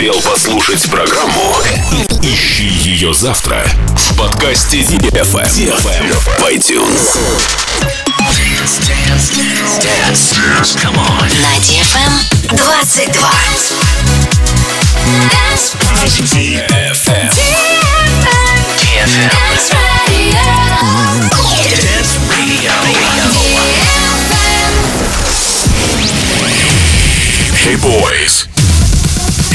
успел послушать программу, ищи ее завтра в подкасте DFM в iTunes. Dance, dance, dance, dance. Come on. На DFM 22. Dance. DFM. DFM. Dance Radio. Dance Radio. Hey boys.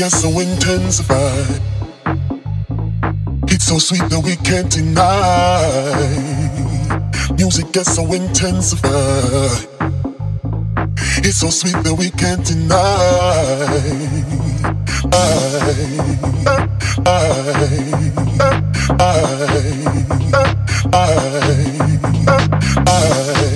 Gets so intensified. It's so sweet that we can't deny. Music gets so intense It's so sweet that we can't deny I I I I, I,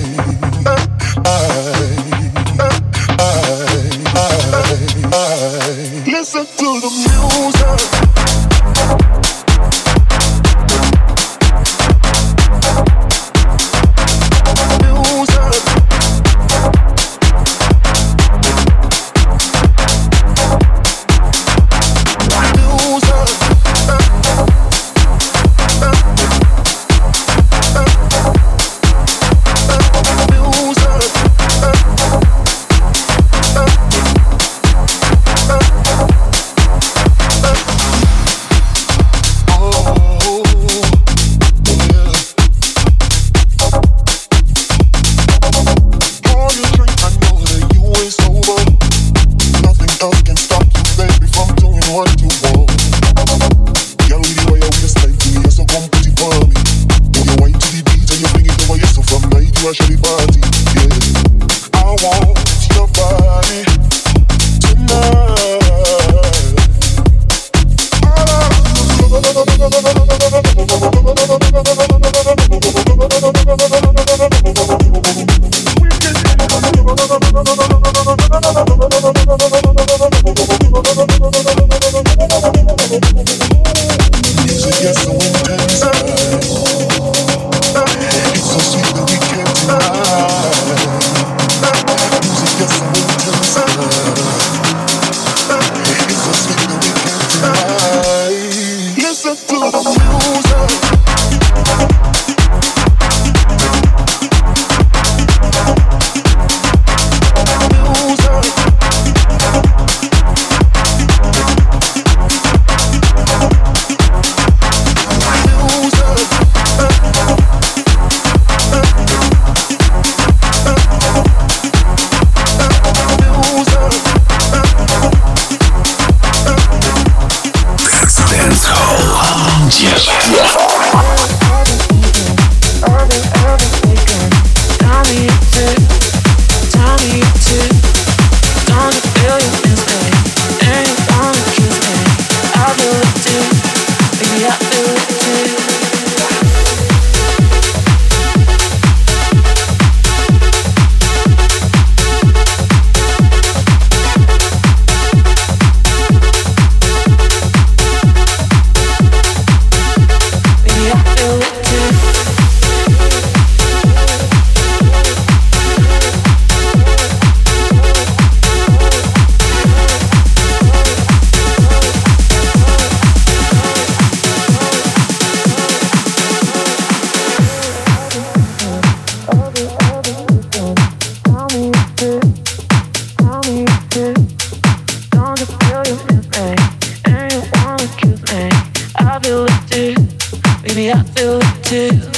Maybe I feel it too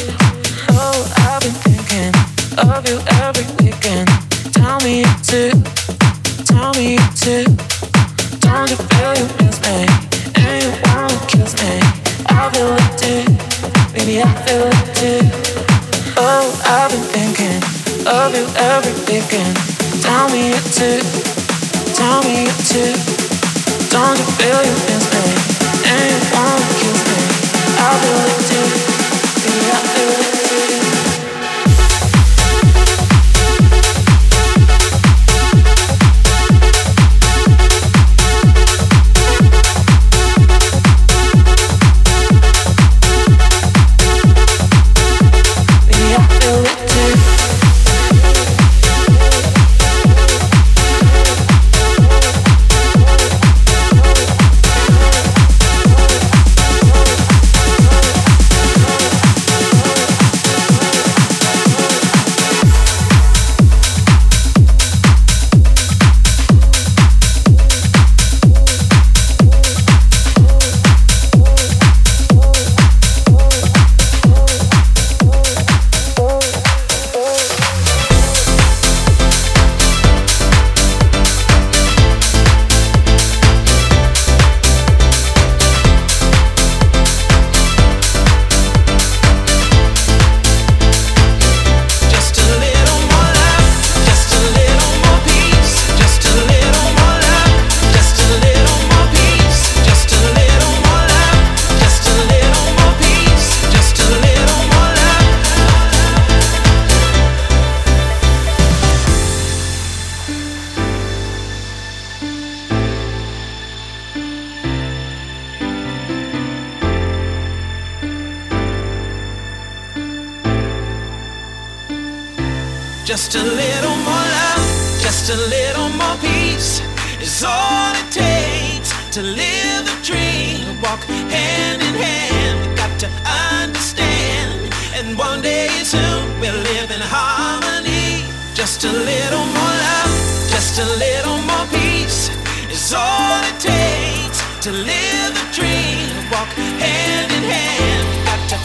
Just a little more love, just a little more peace is all it takes to live the dream. Walk hand in hand, got to understand. And one day soon we'll live in harmony. Just a little more love, just a little more peace is all it takes to live the dream. Walk hand in hand, got to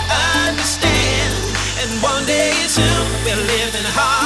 understand. And one day soon we'll live in harmony.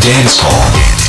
Dance Hall.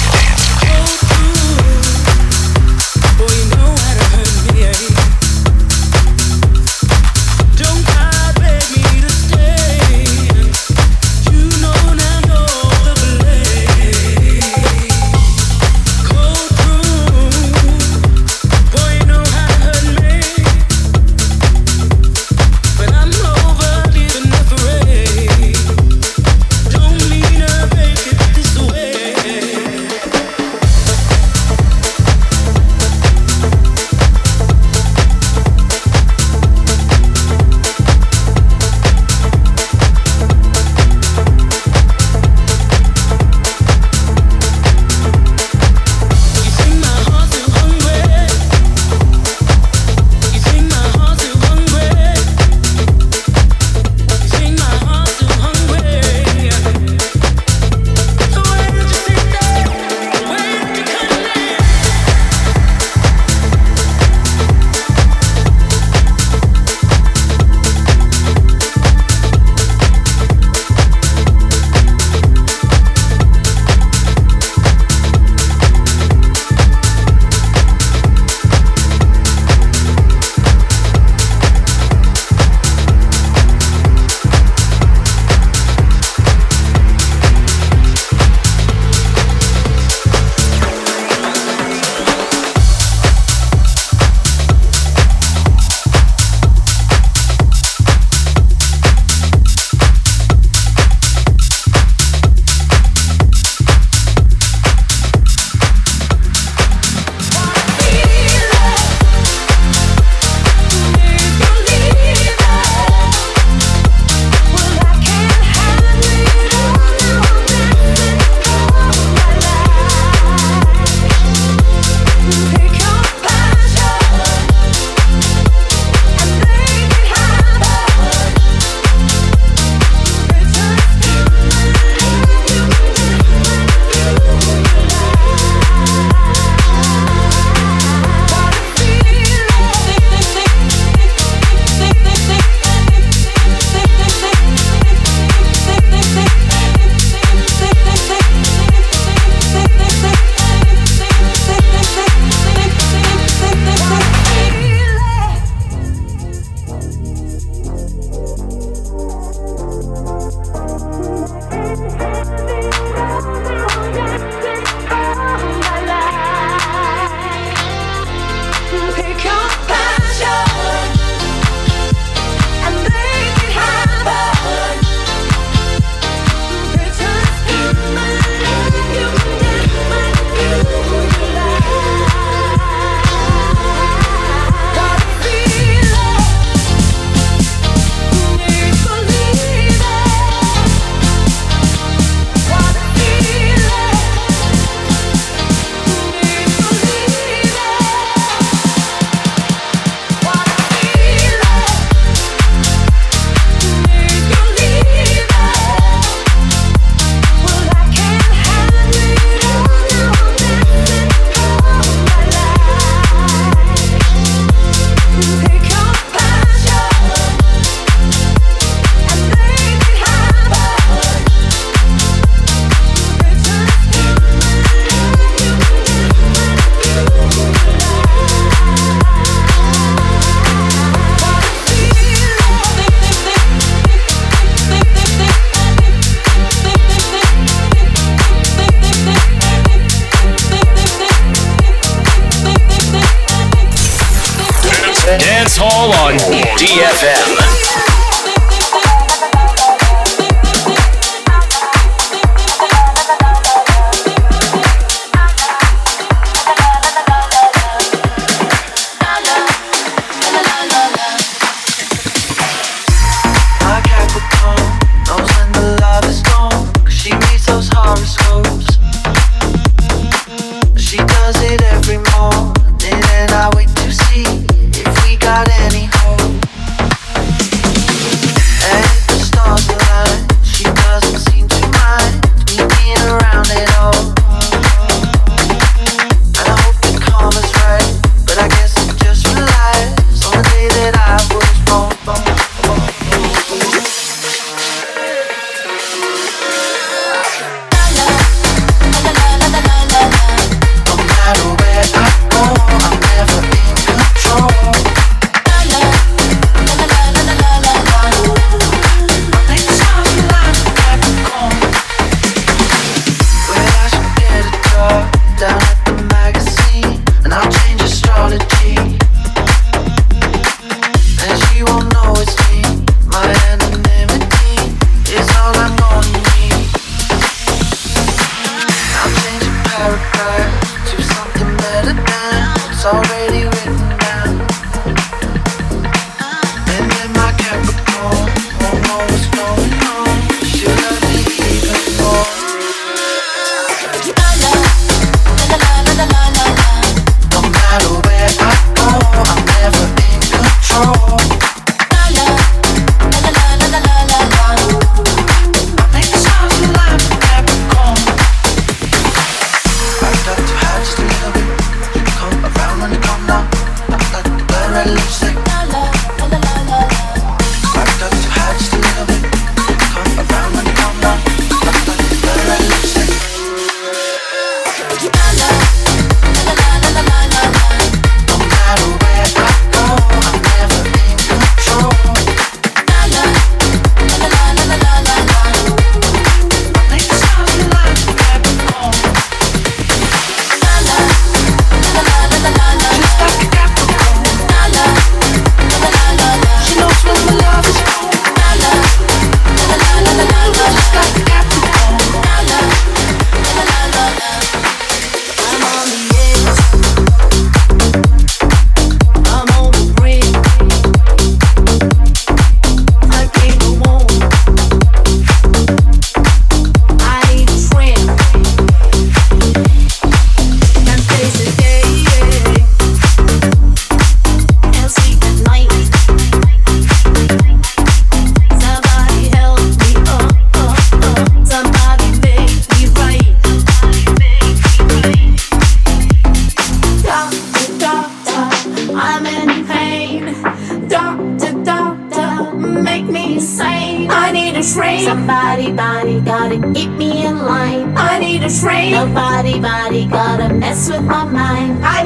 Mess with my mind. I